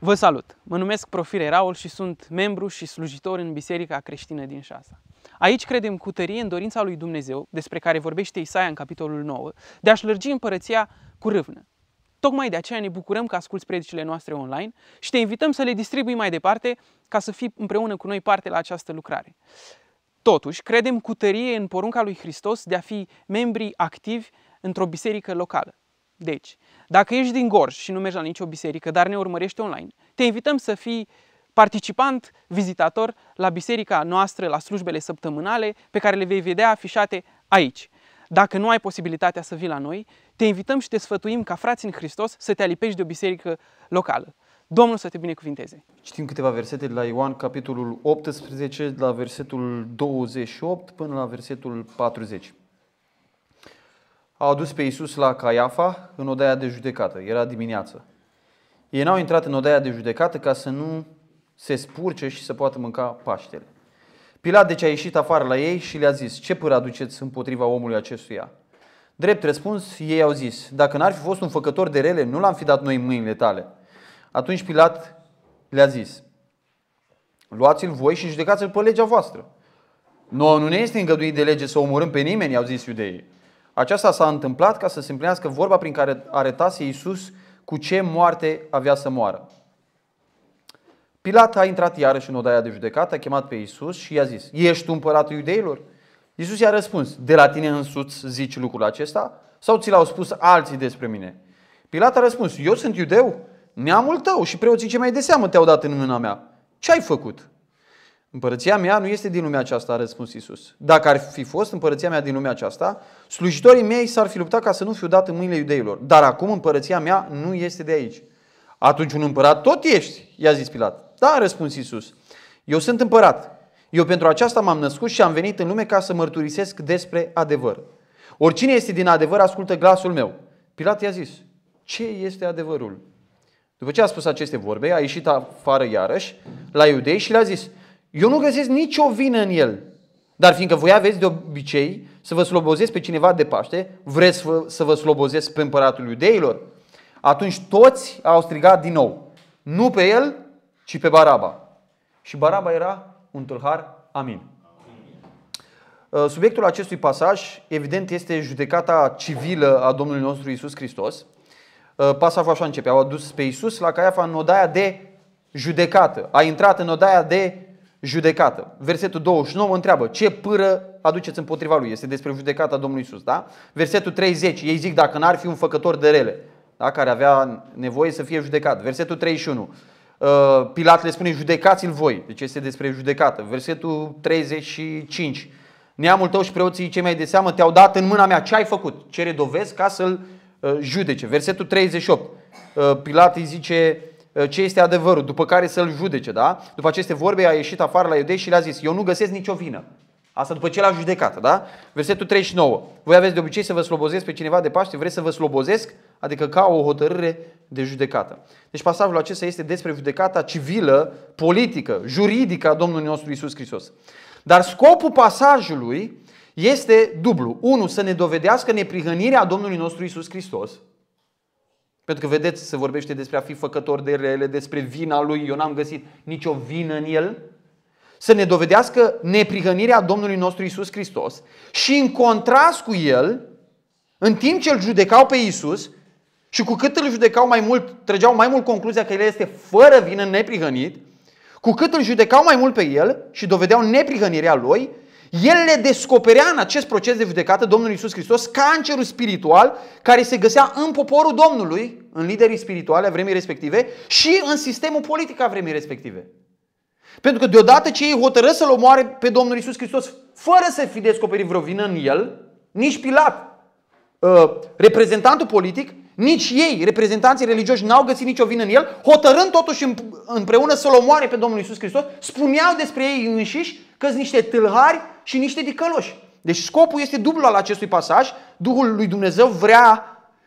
Vă salut! Mă numesc Profire Raul și sunt membru și slujitor în Biserica Creștină din Șasa. Aici credem cu tărie în dorința lui Dumnezeu, despre care vorbește Isaia în capitolul 9, de a-și lărgi împărăția cu râvnă. Tocmai de aceea ne bucurăm că asculți predicile noastre online și te invităm să le distribui mai departe ca să fii împreună cu noi parte la această lucrare. Totuși, credem cu tărie în porunca lui Hristos de a fi membri activi într-o biserică locală. Deci, dacă ești din Gorj și nu mergi la nicio biserică, dar ne urmărești online, te invităm să fii participant, vizitator la biserica noastră, la slujbele săptămânale, pe care le vei vedea afișate aici. Dacă nu ai posibilitatea să vii la noi, te invităm și te sfătuim ca frați în Hristos să te alipești de o biserică locală. Domnul să te binecuvinteze. Citim câteva versete de la Ioan, capitolul 18, de la versetul 28 până la versetul 40 au adus pe Iisus la Caiafa în odaia de judecată. Era dimineață. Ei n-au intrat în odaia de judecată ca să nu se spurce și să poată mânca Paștele. Pilat deci a ieșit afară la ei și le-a zis, ce pără aduceți împotriva omului acestuia? Drept răspuns, ei au zis, dacă n-ar fi fost un făcător de rele, nu l-am fi dat noi în mâinile tale. Atunci Pilat le-a zis, luați-l voi și judecați-l pe legea voastră. Nu, nu ne este îngăduit de lege să omorâm pe nimeni, au zis iudeii. Aceasta s-a întâmplat ca să se împlinească vorba prin care arătase Iisus cu ce moarte avea să moară. Pilat a intrat iarăși în odaia de judecată, a chemat pe Iisus și i-a zis, Ești tu împăratul iudeilor? Iisus i-a răspuns, de la tine însuți zici lucrul acesta? Sau ți l-au spus alții despre mine? Pilat a răspuns, eu sunt iudeu, neamul tău și preoții ce mai de seamă te-au dat în mâna mea. Ce ai făcut? Împărăția mea nu este din lumea aceasta, a răspuns Isus. Dacă ar fi fost împărăția mea din lumea aceasta, slujitorii mei s-ar fi luptat ca să nu fiu dat în mâinile iudeilor. Dar acum împărăția mea nu este de aici. Atunci un împărat tot ești, i-a zis Pilat. Da, a răspuns Isus. Eu sunt împărat. Eu pentru aceasta m-am născut și am venit în lume ca să mărturisesc despre adevăr. Oricine este din adevăr, ascultă glasul meu. Pilat i-a zis, ce este adevărul? După ce a spus aceste vorbe, a ieșit afară iarăși la iudei și le-a zis, eu nu găsesc nicio vină în el. Dar fiindcă voi aveți de obicei să vă slobozesc pe cineva de Paște, vreți să vă slobozesc pe împăratul iudeilor? Atunci toți au strigat din nou. Nu pe el, ci pe Baraba. Și Baraba era un tâlhar. Amin. Uh, subiectul acestui pasaj, evident, este judecata civilă a Domnului nostru Isus Hristos. Uh, pasajul așa începe. Au adus pe Isus la Caiafa în odaia de judecată. A intrat în odaia de judecată. Versetul 29 întreabă, ce pâră aduceți împotriva lui? Este despre judecata Domnului Isus, da? Versetul 30, ei zic dacă n-ar fi un făcător de rele, da? care avea nevoie să fie judecat. Versetul 31, uh, Pilat le spune judecați-l voi, deci este despre judecată. Versetul 35, neamul tău și preoții cei mai de seamă te-au dat în mâna mea, ce ai făcut? Cere dovezi ca să-l uh, judece. Versetul 38, uh, Pilat îi zice, Uh, ce este adevărul, după care să-l judece. Da? După aceste vorbe a ieșit afară la iudei și le-a zis, eu nu găsesc nicio vină. Asta după ce l-a judecat, da? Versetul 39. Voi aveți de obicei să vă slobozesc pe cineva de Paște, vreți să vă slobozesc? Adică ca o hotărâre de judecată. Deci pasajul acesta este despre judecata civilă, politică, juridică a Domnului nostru Isus Hristos. Dar scopul pasajului este dublu. Unu, să ne dovedească neprihănirea Domnului nostru Isus Hristos. Pentru că, vedeți, se vorbește despre a fi făcător de rele, despre vina lui. Eu n-am găsit nicio vină în el. Să ne dovedească neprihănirea Domnului nostru Isus Hristos și în contrast cu el, în timp ce îl judecau pe Isus și cu cât îl judecau mai mult, trăgeau mai mult concluzia că el este fără vină neprihănit, cu cât îl judecau mai mult pe el și dovedeau neprihănirea lui, el le descoperea în acest proces de judecată Domnul Iisus Hristos cancerul spiritual care se găsea în poporul Domnului, în liderii spirituale a vremii respective și în sistemul politic a vremii respective. Pentru că deodată ce ei hotără să-L omoare pe Domnul Iisus Hristos fără să fi descoperit vreo vină în El, nici Pilat, uh, reprezentantul politic, nici ei, reprezentanții religioși, n-au găsit nicio vină în el, hotărând totuși împreună să-L omoare pe Domnul Iisus Hristos, spuneau despre ei înșiși că sunt niște tâlhari și niște dicăloși. Deci scopul este dublu al acestui pasaj. Duhul lui Dumnezeu vrea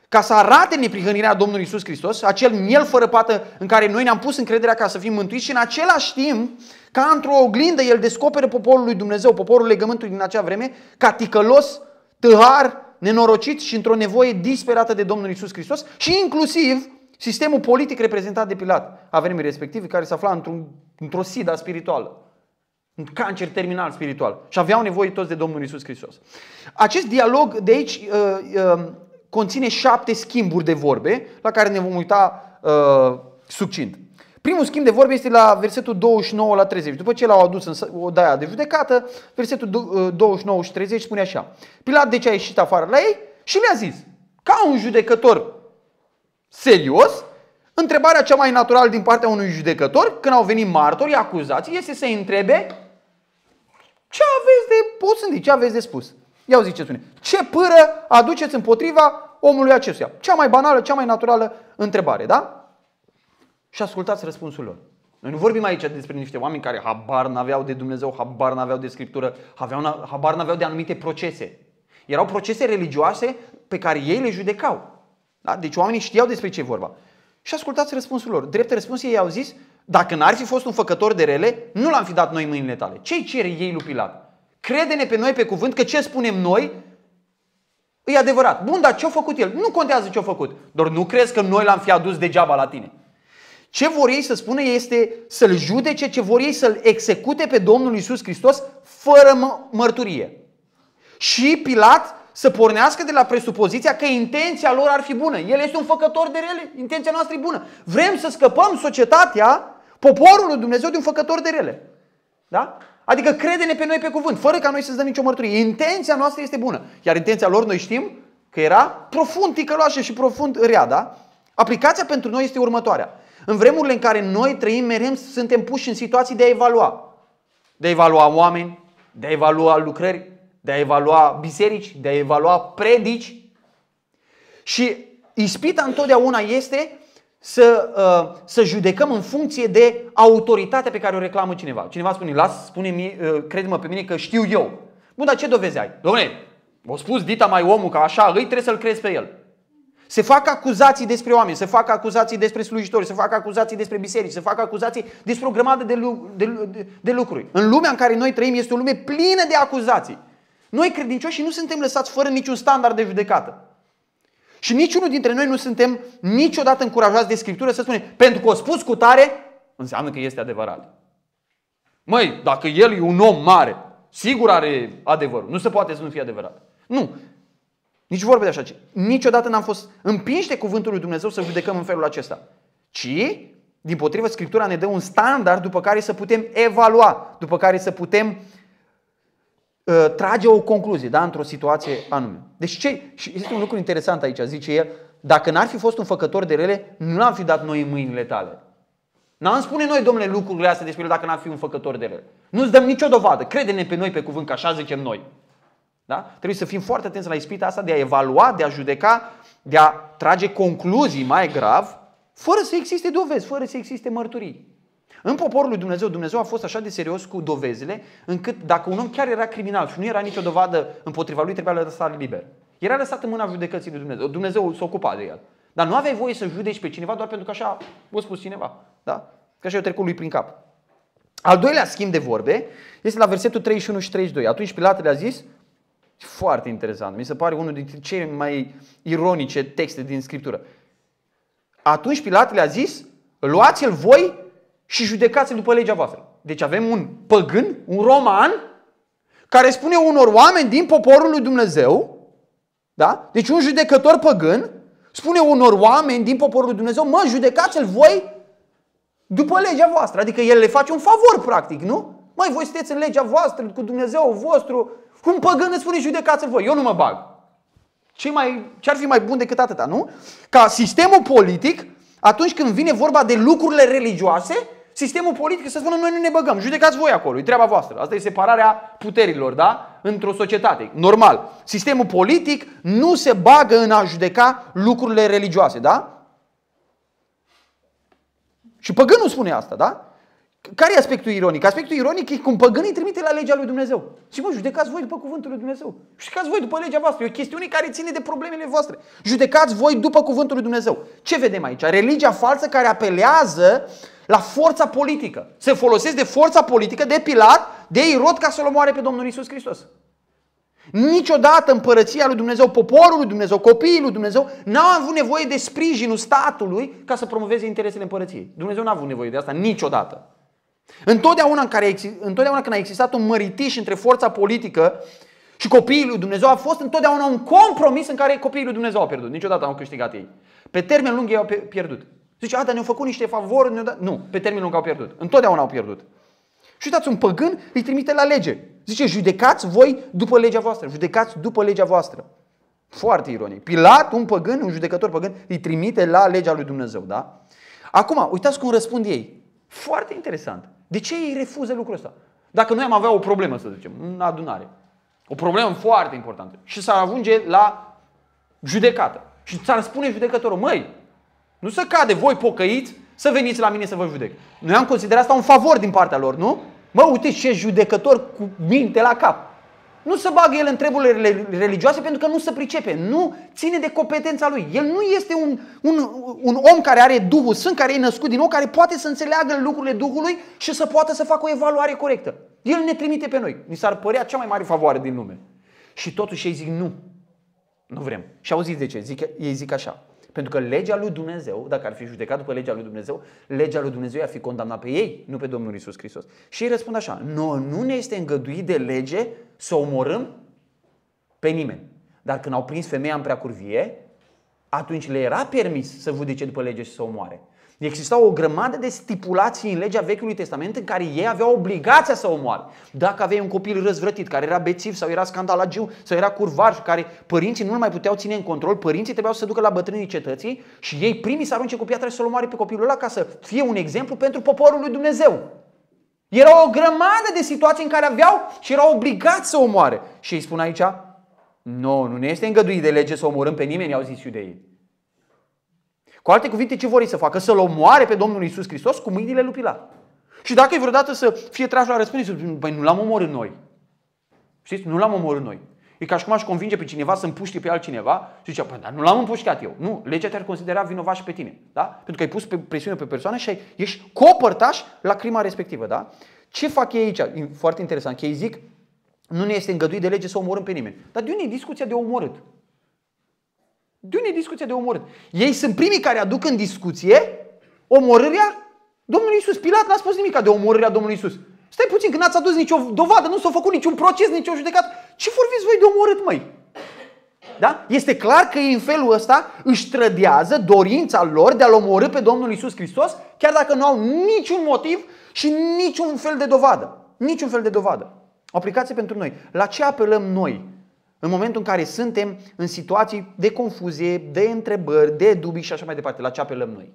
ca să arate neprihănirea Domnului Isus Hristos, acel miel fără pată în care noi ne-am pus încrederea ca să fim mântuiți și în același timp, ca într-o oglindă, El descoperă poporul lui Dumnezeu, poporul legământului din acea vreme, ca ticălos, tâhar, nenorocit și într-o nevoie disperată de Domnul Isus Hristos și inclusiv Sistemul politic reprezentat de Pilat a vremii respective, care se afla într-un, într-o sida spirituală, un cancer terminal spiritual și aveau nevoie toți de Domnul Isus Hristos. Acest dialog de aici uh, uh, conține șapte schimburi de vorbe la care ne vom uita uh, succint. Primul schimb de vorbe este la versetul 29 la 30. După ce l-au adus în odaia de judecată, versetul 29 uh, și 30 spune așa. Pilat de ce a ieșit afară la ei și le-a zis, ca un judecător serios, întrebarea cea mai naturală din partea unui judecător, când au venit martori, acuzații, este să-i întrebe ce aveți de, pot să ce aveți de spus. Ia uzi ce spune. Ce pără aduceți împotriva omului acestuia? Cea mai banală, cea mai naturală întrebare, da? Și ascultați răspunsul lor. Noi nu vorbim aici despre niște oameni care habar n-aveau de Dumnezeu, habar n-aveau de Scriptură, aveau, habar n-aveau de anumite procese. Erau procese religioase pe care ei le judecau. Da? Deci oamenii știau despre ce vorba. Și ascultați răspunsul lor. Drept răspuns ei au zis, dacă n-ar fi fost un făcător de rele, nu l-am fi dat noi mâinile tale. Ce-i cere ei lui Pilat? Crede-ne pe noi pe cuvânt că ce spunem noi e adevărat. Bun, dar ce-a făcut el? Nu contează ce-a făcut. Doar nu crezi că noi l-am fi adus degeaba la tine. Ce vor ei să spună este să-L judece, ce vor ei să-L execute pe Domnul Isus Hristos fără mă- mărturie. Și Pilat să pornească de la presupoziția că intenția lor ar fi bună. El este un făcător de rele, intenția noastră e bună. Vrem să scăpăm societatea, poporul lui Dumnezeu de un făcător de rele. Da? Adică crede-ne pe noi pe cuvânt, fără ca noi să-ți dăm nicio mărturie. Intenția noastră este bună. Iar intenția lor, noi știm, că era profund ticăloasă și profund rea, da? Aplicația pentru noi este următoarea. În vremurile în care noi trăim, mereu suntem puși în situații de a evalua. De a evalua oameni, de a evalua lucrări, de a evalua biserici, de a evalua predici. Și ispita întotdeauna este să, uh, să judecăm în funcție de autoritatea pe care o reclamă cineva. Cineva spune, las, spune uh, crede-mă pe mine că știu eu. Bun, dar ce dovezi ai? Dom'le, o spus dita mai omul că așa îi trebuie să-l crezi pe el. Se fac acuzații despre oameni, se fac acuzații despre slujitori, se fac acuzații despre biserici, se fac acuzații despre o grămadă de, de, de, de lucruri. În lumea în care noi trăim este o lume plină de acuzații. Noi credincioși nu suntem lăsați fără niciun standard de judecată. Și niciunul dintre noi nu suntem niciodată încurajați de Scriptură să spunem, pentru că o spus cu tare, înseamnă că este adevărat. Măi, dacă el e un om mare, sigur are adevărul. Nu se poate să nu fie adevărat. Nu. Nici vorbe de așa. Niciodată n-am fost împinși de cuvântul lui Dumnezeu să judecăm în felul acesta. Ci, din potrivă, Scriptura ne dă un standard după care să putem evalua, după care să putem uh, trage o concluzie da, într-o situație anume. Deci ce? Și este un lucru interesant aici, zice el, dacă n-ar fi fost un făcător de rele, nu l-am fi dat noi în mâinile tale. N-am spune noi, domnule, lucrurile astea despre el dacă n-ar fi un făcător de rele. Nu-ți dăm nicio dovadă. Crede-ne pe noi pe cuvânt, că așa zicem noi. Da? Trebuie să fim foarte atenți la ispita asta de a evalua, de a judeca, de a trage concluzii mai grav, fără să existe dovezi, fără să existe mărturii. În poporul lui Dumnezeu, Dumnezeu a fost așa de serios cu dovezile, încât dacă un om chiar era criminal și nu era nicio dovadă împotriva lui, trebuia lăsat liber. Era lăsat în mâna judecății lui Dumnezeu. Dumnezeu s-a ocupat de el. Dar nu aveai voie să judeci pe cineva doar pentru că așa a spus cineva. Da? Că așa i-a trecut lui prin cap. Al doilea schimb de vorbe este la versetul 31 și 32. Atunci Pilat le-a zis, foarte interesant. Mi se pare unul dintre cele mai ironice texte din Scriptură. Atunci Pilat le-a zis, luați-l voi și judecați-l după legea voastră. Deci avem un păgân, un roman, care spune unor oameni din poporul lui Dumnezeu, da? Deci un judecător păgân spune unor oameni din poporul lui Dumnezeu, mă, judecați-l voi după legea voastră. Adică el le face un favor, practic, nu? Mai voi sunteți în legea voastră, cu Dumnezeu vostru, cum păgân îți spune judecați voi, eu nu mă bag. Ce, mai, ce ar fi mai bun decât atâta, nu? Ca sistemul politic, atunci când vine vorba de lucrurile religioase, sistemul politic să spună noi nu ne băgăm, judecați voi acolo, e treaba voastră. Asta e separarea puterilor, da? Într-o societate. Normal. Sistemul politic nu se bagă în a judeca lucrurile religioase, da? Și păgânul spune asta, da? Care e aspectul ironic? Aspectul ironic e cum păgânii trimite la legea lui Dumnezeu. Și mă, judecați voi după cuvântul lui Dumnezeu. Judecați voi după legea voastră. E o chestiune care ține de problemele voastre. Judecați voi după cuvântul lui Dumnezeu. Ce vedem aici? Religia falsă care apelează la forța politică. Se folosesc de forța politică, de Pilat, de Irod ca să-L omoare pe Domnul Isus Hristos. Niciodată împărăția lui Dumnezeu, poporul lui Dumnezeu, copiii lui Dumnezeu n-au avut nevoie de sprijinul statului ca să promoveze interesele împărăției. Dumnezeu n-a avut nevoie de asta niciodată. Întotdeauna, în care, întotdeauna când a existat un măritiș între forța politică și copiii lui Dumnezeu, a fost întotdeauna un compromis în care copiii lui Dumnezeu au pierdut. Niciodată au câștigat ei. Pe termen lung ei au pierdut. Zice, a, dar ne-au făcut niște favori. Ne dat... Nu, pe termen lung au pierdut. Întotdeauna au pierdut. Și uitați, un păgân îi trimite la lege. Zice, judecați voi după legea voastră. Judecați după legea voastră. Foarte ironic. Pilat, un păgân, un judecător păgân, îi trimite la legea lui Dumnezeu. Da? Acum, uitați cum răspund ei. Foarte interesant. De ce ei refuză lucrul ăsta? Dacă noi am avea o problemă, să zicem, în adunare, o problemă foarte importantă și s-ar ajunge la judecată și ți-ar spune judecătorul, măi, nu să cade voi pocăiți să veniți la mine să vă judec. Noi am considerat asta un favor din partea lor, nu? Mă, uite ce judecător cu minte la cap. Nu se bagă el în treburile religioase pentru că nu se pricepe. Nu ține de competența lui. El nu este un, un, un om care are Duhul Sfânt, care e născut din nou, care poate să înțeleagă lucrurile Duhului și să poată să facă o evaluare corectă. El ne trimite pe noi. Mi s-ar părea cea mai mare favoare din lume. Și totuși ei zic nu. Nu vrem. Și auziți de ce? Zic, ei zic așa. Pentru că legea lui Dumnezeu, dacă ar fi judecat după legea lui Dumnezeu, legea lui Dumnezeu ar fi condamnat pe ei, nu pe Domnul Isus Hristos. Și ei răspund așa, nu, nu ne este îngăduit de lege să omorâm pe nimeni. Dar când au prins femeia în preacurvie, atunci le era permis să judece după lege și să omoare. Exista o grămadă de stipulații în legea Vechiului Testament în care ei aveau obligația să omoare. Dacă aveai un copil răzvrătit, care era bețiv sau era scandalagiu sau era curvar și care părinții nu mai puteau ține în control, părinții trebuiau să se ducă la bătrânii cetății și ei primii să arunce cu piatra și să-l omoare pe copilul ăla ca să fie un exemplu pentru poporul lui Dumnezeu. Era o grămadă de situații în care aveau și erau obligați să omoare. Și ei spun aici, nu, nu ne este îngăduit de lege să omorâm pe nimeni, au zis iudeii. Cu alte cuvinte, ce vor să facă? Să-L omoare pe Domnul Isus Hristos cu mâinile lui Pilat. Și dacă e vreodată să fie trași la răspundere, păi nu l-am omorât noi. Știți? Nu l-am omorât noi. E ca și cum aș convinge pe cineva să împuște pe altcineva și zicea, păi, dar nu l-am împușcat eu. Nu, legea te-ar considera vinovat și pe tine. Da? Pentru că ai pus pe presiune pe persoană și ai, ești copărtaș la crima respectivă. Da? Ce fac ei aici? E foarte interesant. Că ei zic, nu ne este îngăduit de lege să omorâm pe nimeni. Dar de unde e discuția de omorât? De unde e discuția de omorât? Ei sunt primii care aduc în discuție omorârea Domnului Isus. Pilat n-a spus nimic de omorârea Domnului Isus. Stai puțin, că n-ați adus nicio dovadă, nu s-a făcut niciun proces, nicio judecată. Ce vorbiți voi de omorât, măi? Da? Este clar că ei în felul ăsta își trădează dorința lor de a-L omorâ pe Domnul Isus Hristos, chiar dacă nu au niciun motiv și niciun fel de dovadă. Niciun fel de dovadă. O aplicație pentru noi. La ce apelăm noi în momentul în care suntem în situații de confuzie, de întrebări, de dubii și așa mai departe, la ce apelăm noi?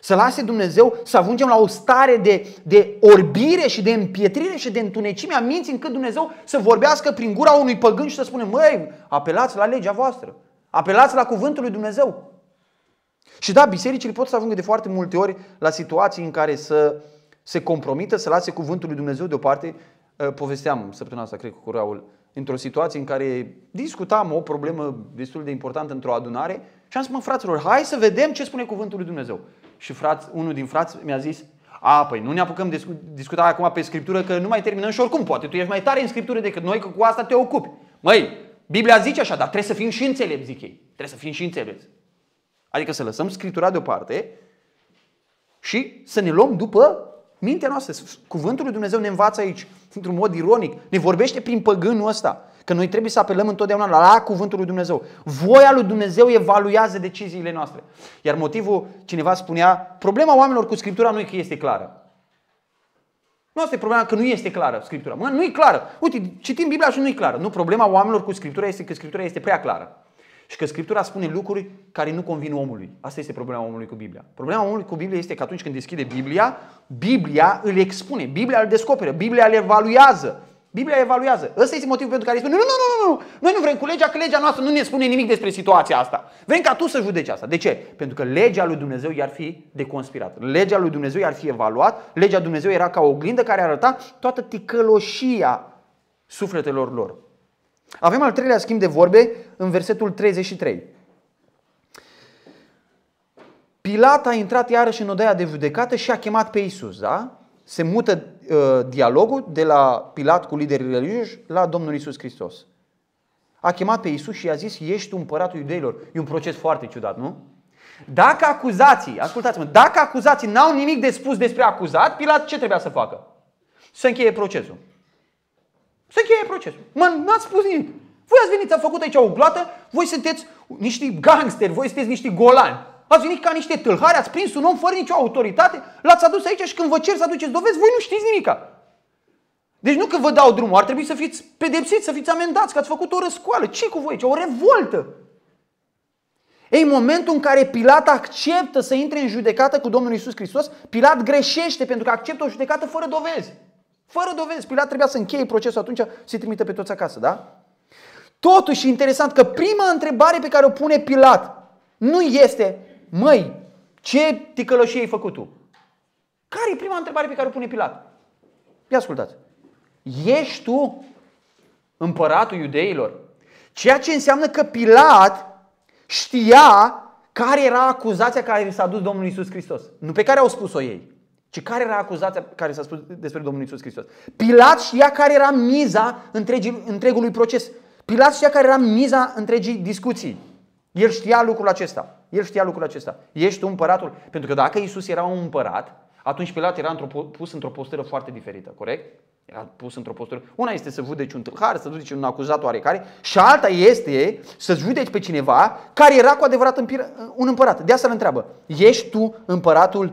Să lase Dumnezeu să ajungem la o stare de, de orbire și de împietrire și de întunecime a minții încât Dumnezeu să vorbească prin gura unui păgân și să spună, măi, apelați la legea voastră, apelați la cuvântul lui Dumnezeu. Și da, bisericile pot să ajungă de foarte multe ori la situații în care să se compromită, să lase cuvântul lui Dumnezeu deoparte. Povesteam săptămâna asta, cred, cu Raul, într-o situație în care discutam o problemă destul de importantă într-o adunare și am spus, mă, fraților, hai să vedem ce spune cuvântul lui Dumnezeu. Și fraț, unul din frați mi-a zis, a, păi nu ne apucăm de discuta acum pe Scriptură că nu mai terminăm și oricum, poate tu ești mai tare în Scriptură decât noi, că cu asta te ocupi. Măi, Biblia zice așa, dar trebuie să fim și înțelepți, zic ei. Trebuie să fim și înțelepți. Adică să lăsăm Scriptura deoparte și să ne luăm după mintea noastră. Cuvântul lui Dumnezeu ne învață aici, într-un mod ironic. Ne vorbește prin păgânul ăsta. Că noi trebuie să apelăm întotdeauna la, la cuvântul lui Dumnezeu. Voia lui Dumnezeu evaluează deciziile noastre. Iar motivul, cineva spunea, problema oamenilor cu Scriptura nu e că este clară. Nu asta e problema că nu este clară Scriptura. Mă, nu e clară. Uite, citim Biblia și nu e clară. Nu, problema oamenilor cu Scriptura este că Scriptura este prea clară. Și că Scriptura spune lucruri care nu convin omului. Asta este problema omului cu Biblia. Problema omului cu Biblia este că atunci când deschide Biblia, Biblia îl expune, Biblia îl descoperă, Biblia îl evaluează. Biblia evaluează. Ăsta este motivul pentru care îi spune, nu, nu, nu, nu, nu, noi nu vrem cu legea, că legea noastră nu ne spune nimic despre situația asta. Vrem ca tu să judeci asta. De ce? Pentru că legea lui Dumnezeu i-ar fi deconspirat. Legea lui Dumnezeu i-ar fi evaluat. Legea lui Dumnezeu era ca o oglindă care arăta toată ticăloșia sufletelor lor. Avem al treilea schimb de vorbe în versetul 33. Pilat a intrat iarăși în odaia de judecată și a chemat pe Isus, da? se mută uh, dialogul de la Pilat cu liderii religioși la Domnul Isus Hristos. A chemat pe Isus și i-a zis, ești împăratul iudeilor. E un proces foarte ciudat, nu? Dacă acuzații, ascultați-mă, dacă acuzații n-au nimic de spus despre acuzat, Pilat ce trebuia să facă? Să încheie procesul. Să încheie procesul. Mă, n-ați spus nimic. Voi ați venit, ați făcut aici o gloată, voi sunteți niște gangsteri, voi sunteți niște golani. Ați venit ca niște tâlhari, ați prins un om fără nicio autoritate, l-ați adus aici și când vă cer să aduceți dovezi, voi nu știți nimica. Deci nu că vă dau drumul, ar trebui să fiți pedepsiți, să fiți amendați, că ați făcut o răscoală. ce cu voi aici? O revoltă. Ei, în momentul în care Pilat acceptă să intre în judecată cu Domnul Isus Hristos, Pilat greșește pentru că acceptă o judecată fără dovezi. Fără dovezi. Pilat trebuia să încheie procesul atunci să-i trimită pe toți acasă, da? Totuși, interesant că prima întrebare pe care o pune Pilat nu este, măi, ce ticălășie ai făcut tu? Care e prima întrebare pe care o pune Pilat? Ia ascultați. Ești tu împăratul iudeilor? Ceea ce înseamnă că Pilat știa care era acuzația care s-a dus Domnul Isus Hristos. Nu pe care au spus-o ei, ci care era acuzația care s-a spus despre Domnul Isus Hristos. Pilat știa care era miza întregii, întregului proces. Pilat știa care era miza întregii discuții. El știa lucrul acesta. El știa lucrul acesta. Ești tu împăratul? Pentru că dacă Isus era un împărat, atunci Pilat era într-o, pus într-o postură foarte diferită, corect? Era pus într-o postură. Una este să judeci un tâlhar, să judeci un acuzat oarecare și alta este să judeci pe cineva care era cu adevărat un împărat. De asta îl întreabă. Ești tu împăratul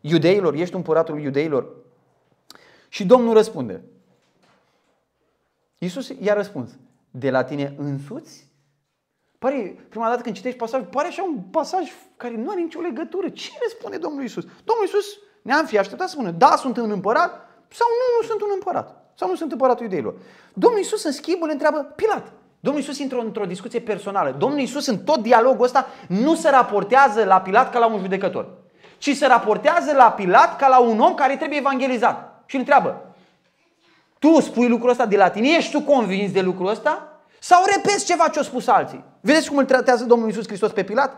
iudeilor? Ești tu împăratul iudeilor? Și Domnul răspunde. Iisus i-a răspuns. De la tine însuți? Pare, prima dată când citești pasajul, pare așa un pasaj care nu are nicio legătură. Ce răspunde Domnul Iisus? Domnul Iisus ne-am fi așteptat să spună, da, sunt un împărat, sau nu, nu sunt un împărat. Sau nu sunt împăratul iudeilor. Domnul Iisus, în schimb, îl întreabă Pilat. Domnul Iisus intră într-o discuție personală. Domnul Iisus, în tot dialogul ăsta, nu se raportează la Pilat ca la un judecător, ci se raportează la Pilat ca la un om care trebuie evangelizat. Și îl întreabă, tu spui lucrul ăsta de la tine? Ești tu convins de lucrul ăsta? Sau repezi ceva ce au spus alții? Vedeți cum îl tratează Domnul Iisus Hristos pe Pilat?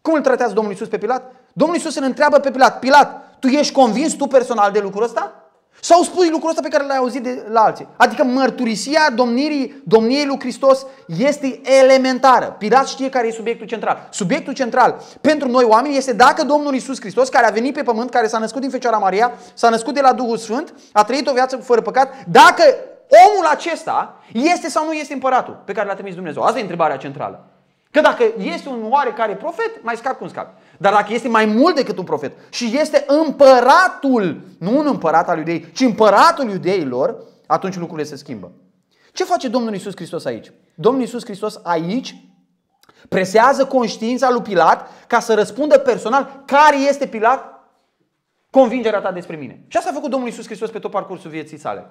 Cum îl tratează Domnul Iisus pe Pilat? Domnul Iisus îl întreabă pe Pilat, Pilat, tu ești convins tu personal de lucrul ăsta? Sau spui lucrul ăsta pe care l-ai auzit de la alții? Adică mărturisia domnirii, domniei lui Hristos este elementară. Pilat știe care e subiectul central. Subiectul central pentru noi oameni este dacă Domnul Isus Hristos, care a venit pe pământ, care s-a născut din Fecioara Maria, s-a născut de la Duhul Sfânt, a trăit o viață fără păcat, dacă omul acesta este sau nu este împăratul pe care l-a trimis Dumnezeu. Asta e întrebarea centrală. Că dacă este un oarecare profet, mai scap cum scap. Dar dacă este mai mult decât un profet și este împăratul, nu un împărat al iudeii, ci împăratul iudeilor, atunci lucrurile se schimbă. Ce face Domnul Isus Hristos aici? Domnul Isus Hristos aici presează conștiința lui Pilat ca să răspundă personal care este Pilat convingerea ta despre mine. Și asta a făcut Domnul Isus Hristos pe tot parcursul vieții sale.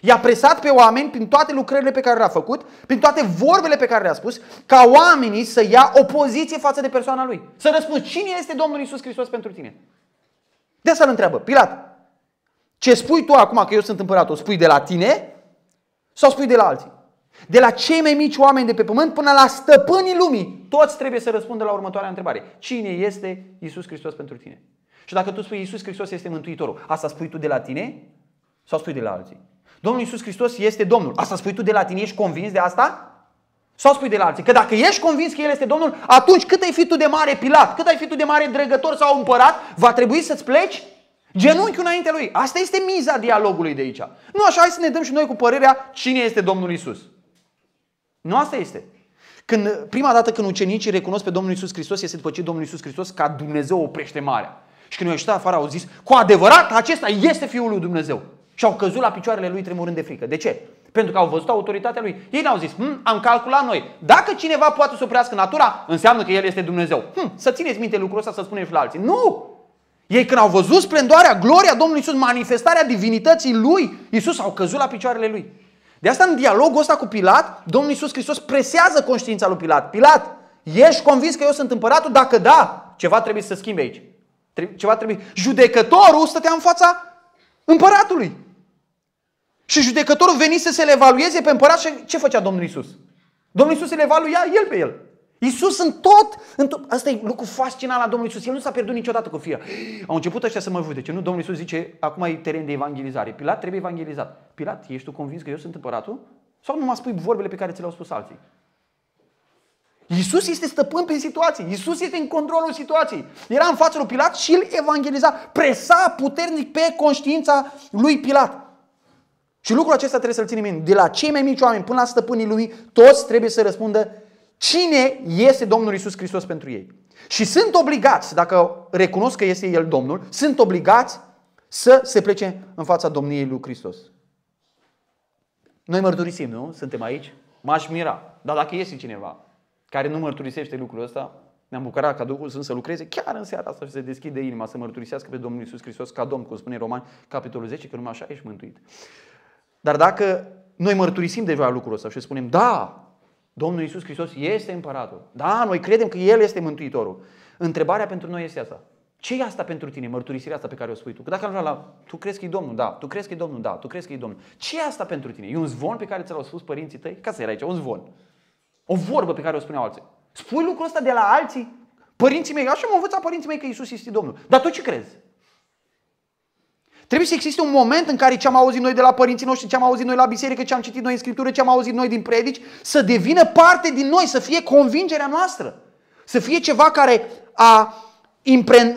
I-a presat pe oameni prin toate lucrările pe care le-a făcut, prin toate vorbele pe care le-a spus, ca oamenii să ia o poziție față de persoana lui. Să răspunzi, cine este Domnul Isus Hristos pentru tine? De asta îl întreabă, Pilat, ce spui tu acum că eu sunt împăratul, spui de la tine sau spui de la alții? De la cei mai mici oameni de pe pământ până la stăpânii lumii, toți trebuie să răspundă la următoarea întrebare. Cine este Isus Hristos pentru tine? Și dacă tu spui Isus Hristos este Mântuitorul, asta spui tu de la tine sau spui de la alții? Domnul Iisus Hristos este Domnul. Asta spui tu de la tine, ești convins de asta? Sau spui de la alții? Că dacă ești convins că El este Domnul, atunci cât ai fi tu de mare Pilat, cât ai fi tu de mare dregător sau împărat, va trebui să-ți pleci genunchiul înainte Lui. Asta este miza dialogului de aici. Nu așa, hai să ne dăm și noi cu părerea cine este Domnul Iisus. Nu asta este. Când, prima dată când ucenicii recunosc pe Domnul Iisus Hristos este după ce Domnul Iisus Hristos ca Dumnezeu oprește marea. Și când au ieșit afară au zis, cu adevărat acesta este Fiul lui Dumnezeu. Și au căzut la picioarele lui tremurând de frică. De ce? Pentru că au văzut autoritatea lui. Ei n-au zis, hm, am calculat noi. Dacă cineva poate să oprească natura, înseamnă că el este Dumnezeu. Hm, să țineți minte lucrul ăsta, să spunem și la alții. Nu! Ei când au văzut splendoarea, gloria Domnului Isus, manifestarea divinității lui, Isus au căzut la picioarele lui. De asta în dialogul ăsta cu Pilat, Domnul Isus Hristos presează conștiința lui Pilat. Pilat, ești convins că eu sunt împăratul? Dacă da, ceva trebuie să schimbe aici. Ceva trebuie. Judecătorul stătea în fața împăratului. Și judecătorul venise să le evalueze pe împărat și ce făcea Domnul Isus? Domnul Isus le evaluia el pe el. Iisus în tot, în tot, asta e lucru fascinant la Domnul Iisus. El nu s-a pierdut niciodată cu fia. Au început ăștia să mă judece. Nu, Domnul Iisus zice, acum e teren de evangelizare. Pilat trebuie evangelizat. Pilat, ești tu convins că eu sunt împăratul? Sau nu mă spui vorbele pe care ți le-au spus alții? Iisus este stăpân pe situații. Iisus este în controlul situației. Era în fața lui Pilat și îl evangeliza. Presa puternic pe conștiința lui Pilat. Și lucrul acesta trebuie să-l ținem minte. De la cei mai mici oameni până la stăpânii lumii, toți trebuie să răspundă cine este Domnul Isus Hristos pentru ei. Și sunt obligați, dacă recunosc că este El Domnul, sunt obligați să se plece în fața Domniei lui Hristos. Noi mărturisim, nu? Suntem aici? M-aș mira. Dar dacă este cineva care nu mărturisește lucrul ăsta, ne-am bucurat ca Duhul Sfânt să lucreze chiar în seara asta și să deschide inima, să mărturisească pe Domnul Isus Hristos ca Domn, cum spune Roman, capitolul 10, că numai așa ești mântuit. Dar dacă noi mărturisim deja lucrul ăsta și spunem, da, Domnul Isus Hristos este împăratul. Da, noi credem că El este Mântuitorul. Întrebarea pentru noi este asta. Ce e asta pentru tine, mărturisirea asta pe care o spui tu? Că dacă am la, tu crezi că e Domnul? Da. Tu crezi că e Domnul? Da. Tu crezi că e Domnul? Ce e asta pentru tine? E un zvon pe care ți l-au spus părinții tăi? Ca să era aici, un zvon. O vorbă pe care o spuneau alții. Spui lucrul ăsta de la alții? Părinții mei, așa m-au învățat părinții mei că Isus este Domnul. Dar tu ce crezi? Trebuie să existe un moment în care ce am auzit noi de la părinții noștri, ce am auzit noi la biserică, ce am citit noi în Scriptură, ce am auzit noi din predici, să devină parte din noi, să fie convingerea noastră. Să fie ceva care a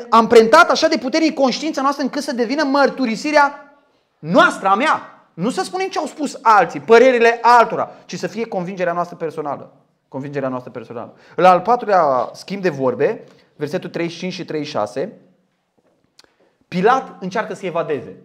amprentat așa de puternic conștiința noastră încât să devină mărturisirea noastră, a mea. Nu să spunem ce au spus alții, părerile altora, ci să fie convingerea noastră personală. Convingerea noastră personală. La al patrulea schimb de vorbe, versetul 35 și 36, Pilat încearcă să evadeze.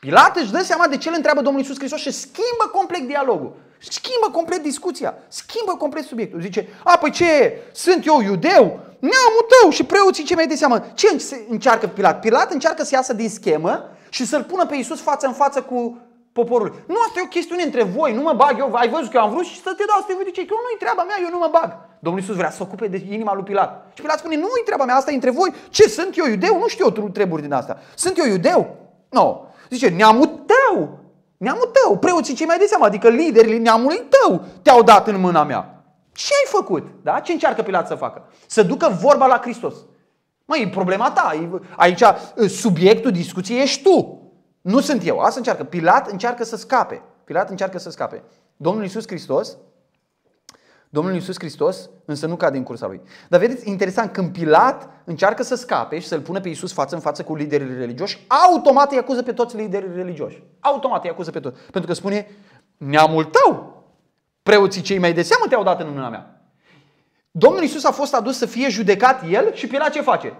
Pilat își dă seama de ce îl întreabă Domnul Iisus Hristos și schimbă complet dialogul. Schimbă complet discuția. Schimbă complet subiectul. Zice, a, păi ce, sunt eu iudeu? Neamul tău și preoții ce mai de seamă. Ce încearcă Pilat? Pilat încearcă să iasă din schemă și să-l pună pe Iisus față în față cu poporul. Nu, asta e o chestiune între voi, nu mă bag eu, ai văzut că eu am vrut și să te dau să te uite ce, că eu nu-i treaba mea, eu nu mă bag. Domnul Iisus vrea să ocupe de inima lui Pilat. Și Pilat spune, nu-i treaba mea, asta e între voi. Ce, sunt eu iudeu? Nu știu eu treburi din asta. Sunt eu iudeu? Nu. No. Zice, neamul tău, neamul tău, preoții cei mai de seama, adică liderii neamului tău te-au dat în mâna mea. Ce ai făcut? Da? Ce încearcă Pilat să facă? Să ducă vorba la Hristos. Măi, e problema ta. Aici subiectul discuției ești tu. Nu sunt eu. Asta încearcă. Pilat încearcă să scape. Pilat încearcă să scape. Domnul Iisus Hristos Domnul Iisus Hristos însă nu cade în cursa lui. Dar vedeți, interesant, când Pilat încearcă să scape și să-l pună pe Iisus față în față cu liderii religioși, automat îi acuză pe toți liderii religioși. Automat îi acuză pe toți. Pentru că spune, neamul tău, preoții cei mai de seamă te-au dat în mâna mea. Domnul Iisus a fost adus să fie judecat el și Pilat ce face?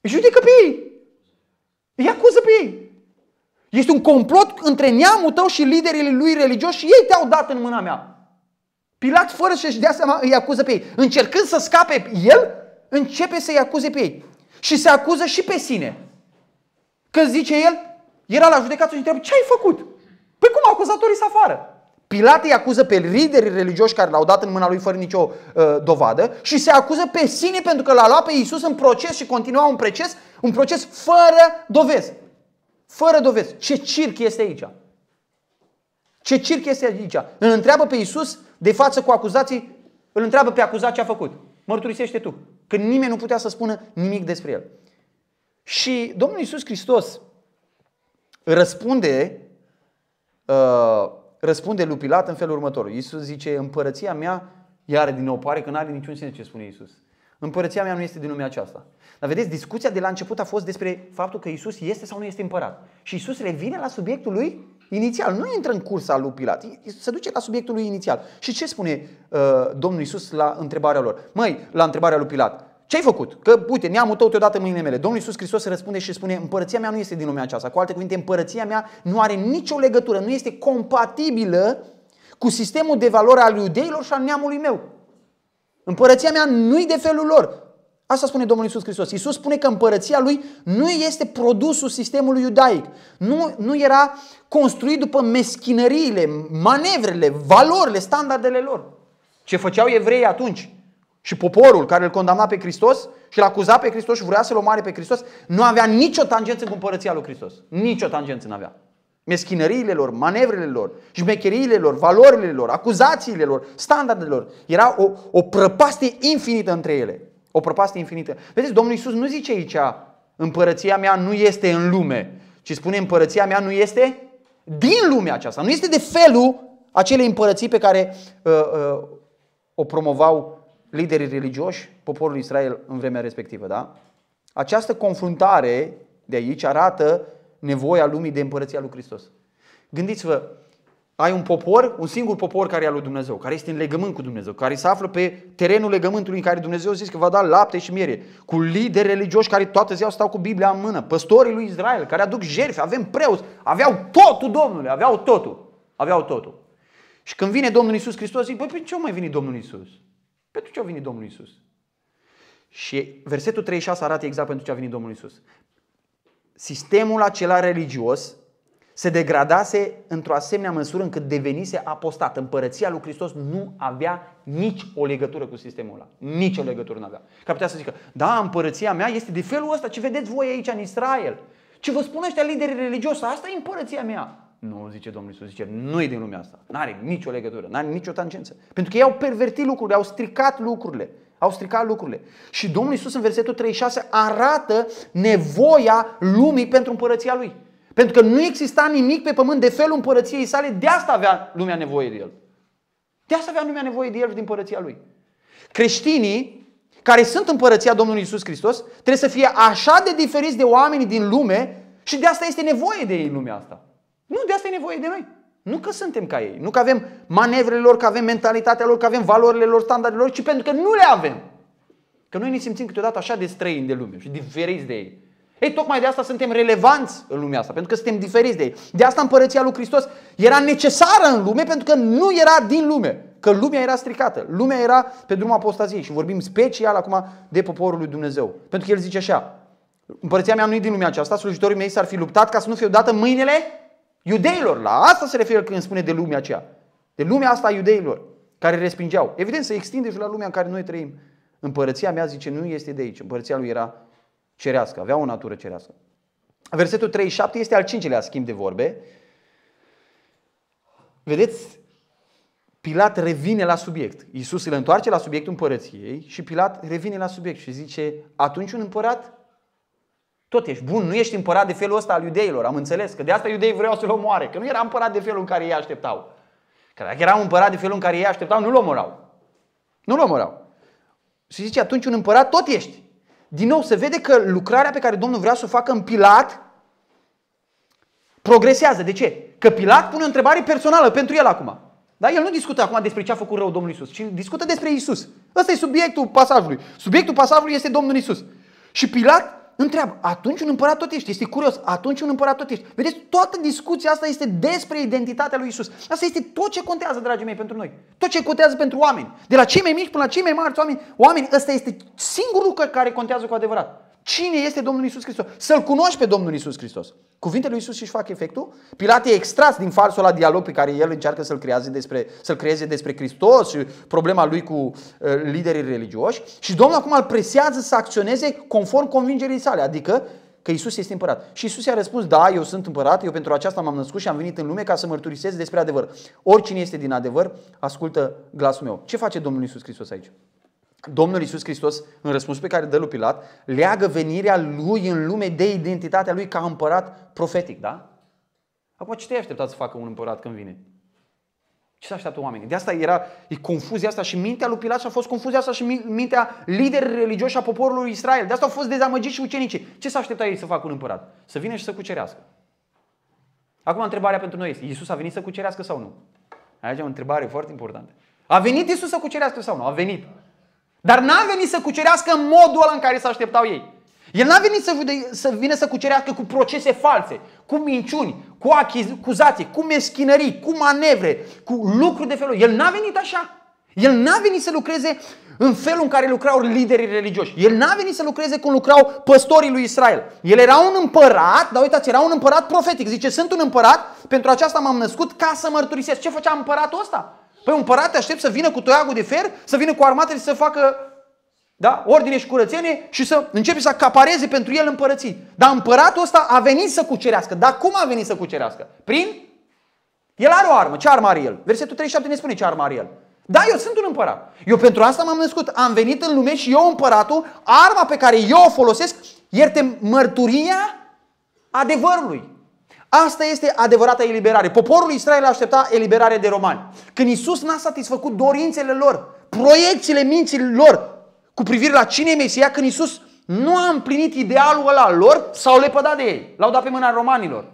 Îi judecă pe ei. Îi acuză pe ei. Este un complot între neamul tău și liderii lui religioși și ei te-au dat în mâna mea. Pilat, fără să-și dea seama, îi acuză pe ei. Încercând să scape el, începe să-i acuze pe ei. Și se acuză și pe sine. Că zice el, era la judecat și întreabă, ce ai făcut? Păi cum acuzatorii să afară? Pilat îi acuză pe liderii religioși care l-au dat în mâna lui fără nicio uh, dovadă și se acuză pe sine pentru că l-a luat pe Iisus în proces și continua un proces, un proces fără dovezi. Fără dovezi. Ce circ este aici? Ce circ este aici? Îl întreabă pe Iisus de față cu acuzații, îl întreabă pe acuzat ce a făcut. Mărturisește tu. Că nimeni nu putea să spună nimic despre el. Și Domnul Iisus Hristos răspunde, uh, răspunde lui Pilat în felul următor. Iisus zice, împărăția mea, iar din nou pare că nu are niciun sens ce spune Iisus. Împărăția mea nu este din lumea aceasta. Dar vedeți, discuția de la început a fost despre faptul că Isus este sau nu este împărat. Și Isus revine la subiectul lui inițial. Nu intră în cursa lui Pilat. Se duce la subiectul lui inițial. Și ce spune uh, Domnul Isus la întrebarea lor? Măi, la întrebarea lui Pilat. Ce ai făcut? Că, uite, neamul tău te-o dat în mâinile mele. Domnul Iisus Hristos răspunde și spune, împărăția mea nu este din lumea aceasta. Cu alte cuvinte, împărăția mea nu are nicio legătură, nu este compatibilă cu sistemul de valori al iudeilor și al neamului meu. Împărăția mea nu-i de felul lor. Asta spune Domnul Isus Hristos. Isus spune că împărăția lui nu este produsul sistemului iudaic. Nu, nu era construit după meschinăriile, manevrele, valorile, standardele lor. Ce făceau evreii atunci și poporul care îl condamna pe Hristos și îl acuza pe Hristos și vrea să-l omoare pe Hristos, nu avea nicio tangență cu împărăția lui Hristos. Nicio tangență nu avea. meschinăriile lor, manevrele lor, șmecheriile lor, valorile lor, acuzațiile lor, standardele lor. Era o, o prăpastie infinită între ele. O prăpastie infinită. Vedeți, Domnul Iisus nu zice aici, împărăția mea nu este în lume, ci spune împărăția mea nu este din lumea aceasta. Nu este de felul acelei împărății pe care uh, uh, o promovau liderii religioși, poporul Israel în vremea respectivă. Da? Această confruntare de aici arată nevoia lumii de împărăția lui Hristos. Gândiți-vă, ai un popor, un singur popor care e al lui Dumnezeu, care este în legământ cu Dumnezeu, care se află pe terenul legământului în care Dumnezeu zis că va da lapte și miere, cu lideri religioși care toată ziua stau cu Biblia în mână, păstorii lui Israel, care aduc jertfe, avem preoți, aveau totul, Domnule, aveau totul, aveau totul. Și când vine Domnul Isus Hristos, zic, păi pentru ce a mai venit Domnul Isus? Pentru ce a venit Domnul Isus? Și versetul 36 arată exact pentru ce a venit Domnul Isus. Sistemul acela religios se degradase într-o asemenea măsură încât devenise apostat. Împărăția lui Hristos nu avea nici o legătură cu sistemul ăla. Nici o legătură nu avea. Că putea să zică, da, împărăția mea este de felul ăsta, ce vedeți voi aici în Israel. Ce vă spun ăștia lideri religioși, asta e împărăția mea. Nu, zice Domnul Iisus, zice, nu e din lumea asta. Nu are nicio legătură, nu are nicio tangență. Pentru că ei au pervertit lucrurile, au stricat lucrurile. Au stricat lucrurile. Și Domnul Iisus în versetul 36 arată nevoia lumii pentru împărăția Lui. Pentru că nu exista nimic pe pământ de felul împărăției sale, de asta avea lumea nevoie de El. De asta avea lumea nevoie de El și din împărăția Lui. Creștinii care sunt împărăția Domnului Iisus Hristos trebuie să fie așa de diferiți de oamenii din lume și de asta este nevoie de ei în lumea asta. Nu, de asta e nevoie de noi. Nu că suntem ca ei, nu că avem manevrele lor, că avem mentalitatea lor, că avem valorile lor, standardele lor, ci pentru că nu le avem. Că noi ne simțim câteodată așa de străini de lume și diferiți de ei. Ei, tocmai de asta suntem relevanți în lumea asta, pentru că suntem diferiți de ei. De asta împărăția lui Hristos era necesară în lume, pentru că nu era din lume. Că lumea era stricată. Lumea era pe drumul apostaziei și vorbim special acum de poporul lui Dumnezeu. Pentru că el zice așa, împărăția mea nu e din lumea aceasta, slujitorii mei s-ar fi luptat ca să nu fie dată mâinile iudeilor. La asta se referă când spune de lumea aceea. De lumea asta a iudeilor, care respingeau. Evident, se extinde și la lumea în care noi trăim. Împărăția mea, zice, nu este de aici. Împărăția lui era cerească, avea o natură cerească. Versetul 37 este al cincilea schimb de vorbe. Vedeți, Pilat revine la subiect. Iisus îl întoarce la subiectul împărăției și Pilat revine la subiect și zice, atunci un împărat tot ești bun, nu ești împărat de felul ăsta al iudeilor, am înțeles, că de asta iudeii vreau să-l omoare, că nu era împărat de felul în care ei așteptau. Că dacă era împărat de felul în care ei așteptau, nu-l omorau. Nu-l omorau. Și zice, atunci un împărat tot ești. Din nou, se vede că lucrarea pe care Domnul vrea să o facă în Pilat progresează. De ce? Că Pilat pune o întrebare personală pentru el acum. Dar el nu discută acum despre ce a făcut rău Domnul Isus, ci discută despre Isus. Ăsta e subiectul pasajului. Subiectul pasajului este Domnul Isus. Și Pilat întreabă, atunci un împărat tot ești, este curios, atunci un împărat tot ești. Vedeți, toată discuția asta este despre identitatea lui Isus. Asta este tot ce contează, dragii mei, pentru noi. Tot ce contează pentru oameni. De la cei mai mici până la cei mai mari oameni. Oameni, ăsta este singurul lucru care contează cu adevărat. Cine este Domnul Isus Hristos? Să-L cunoști pe Domnul Isus Hristos. Cuvintele lui Isus își fac efectul. Pilat e extras din falsul la dialog pe care el încearcă să-l creeze despre, să-l creeze despre Hristos și problema lui cu uh, liderii religioși. Și Domnul acum îl presează să acționeze conform convingerii sale, adică că Isus este împărat. Și Isus i-a răspuns, da, eu sunt împărat, eu pentru aceasta m-am născut și am venit în lume ca să mărturisesc despre adevăr. Oricine este din adevăr, ascultă glasul meu. Ce face Domnul Isus Hristos aici? Domnul Iisus Hristos, în răspunsul pe care dă lui Pilat, leagă venirea lui în lume de identitatea lui ca împărat profetic, da? Acum ce te-ai așteptat să facă un împărat când vine? Ce se așteaptă oamenii? De asta era e confuzia asta și mintea lui Pilat și a fost confuzia asta și mintea liderii religioși a poporului Israel. De asta au fost dezamăgiți și ucenicii. Ce s-a aștepta ei să facă un împărat? Să vină și să cucerească. Acum întrebarea pentru noi este, Iisus a venit să cucerească sau nu? Aici e o întrebare foarte importantă. A venit Iisus să cucerească sau nu? A venit. Dar n-a venit să cucerească în modul ăla în care se așteptau ei. El n-a venit să, să vină să cucerească cu procese false, cu minciuni, cu acuzații, cu meschinării, cu manevre, cu lucruri de felul. El n-a venit așa. El n-a venit să lucreze în felul în care lucrau liderii religioși. El n-a venit să lucreze cum lucrau păstorii lui Israel. El era un împărat, dar uitați, era un împărat profetic. Zice, sunt un împărat, pentru aceasta m-am născut ca să mărturisesc. Ce făcea împăratul ăsta? Păi un împărat te aștept să vină cu toiagul de fer, să vină cu armatele și să facă da? ordine și curățenie și să începe să acapareze pentru el împărății. Dar împăratul ăsta a venit să cucerească. Dar cum a venit să cucerească? Prin? El are o armă. Ce armă are el? Versetul 37 ne spune ce armă are el. Da, eu sunt un împărat. Eu pentru asta m-am născut. Am venit în lume și eu, împăratul, arma pe care eu o folosesc, ierte mărturia adevărului. Asta este adevărata eliberare. Poporul Israel aștepta eliberare de romani. Când Isus n-a satisfăcut dorințele lor, proiecțiile minții lor cu privire la cine e Mesia, când Isus nu a împlinit idealul ăla lor, s-au lepădat de ei. L-au dat pe mâna romanilor.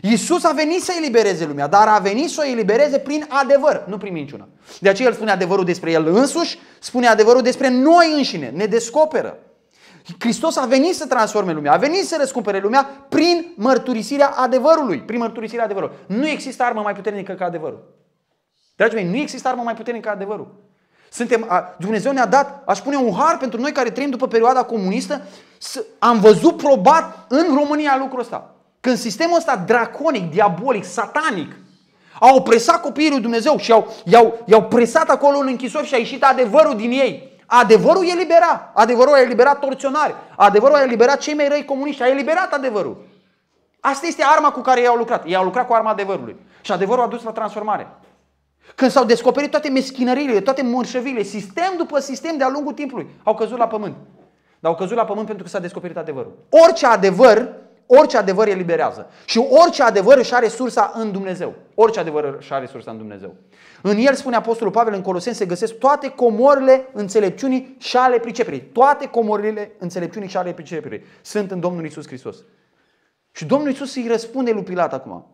Iisus a venit să elibereze lumea, dar a venit să o elibereze prin adevăr, nu prin minciună. De aceea el spune adevărul despre el însuși, spune adevărul despre noi înșine, ne descoperă. Hristos a venit să transforme lumea, a venit să răscumpere lumea prin mărturisirea adevărului. Prin mărturisirea adevărului. Nu există armă mai puternică ca adevărul. Dragii mei, nu există armă mai puternică ca adevărul. Suntem, Dumnezeu ne-a dat, aș spune, un har pentru noi care trăim după perioada comunistă. Să, am văzut probat în România lucrul ăsta. Când sistemul ăsta draconic, diabolic, satanic, a opresat copiii lui Dumnezeu și i-au, i-au, i-au presat acolo în închisori și a ieșit adevărul din ei. Adevărul e libera. Adevărul a eliberat torționari. Adevărul a eliberat cei mai răi comuniști. A eliberat adevărul. Asta este arma cu care ei au lucrat. Ei au lucrat cu arma adevărului. Și adevărul a dus la transformare. Când s-au descoperit toate meschinările, toate mărșăvile, sistem după sistem de-a lungul timpului, au căzut la pământ. Dar au căzut la pământ pentru că s-a descoperit adevărul. Orice adevăr, orice adevăr eliberează. Și orice adevăr își are sursa în Dumnezeu. Orice adevăr își are sursa în Dumnezeu. În el, spune Apostolul Pavel, în Coloseni se găsesc toate comorile înțelepciunii și ale priceperii. Toate comorile înțelepciunii și ale priceperii sunt în Domnul Isus Hristos. Și Domnul Isus îi răspunde lui Pilat acum.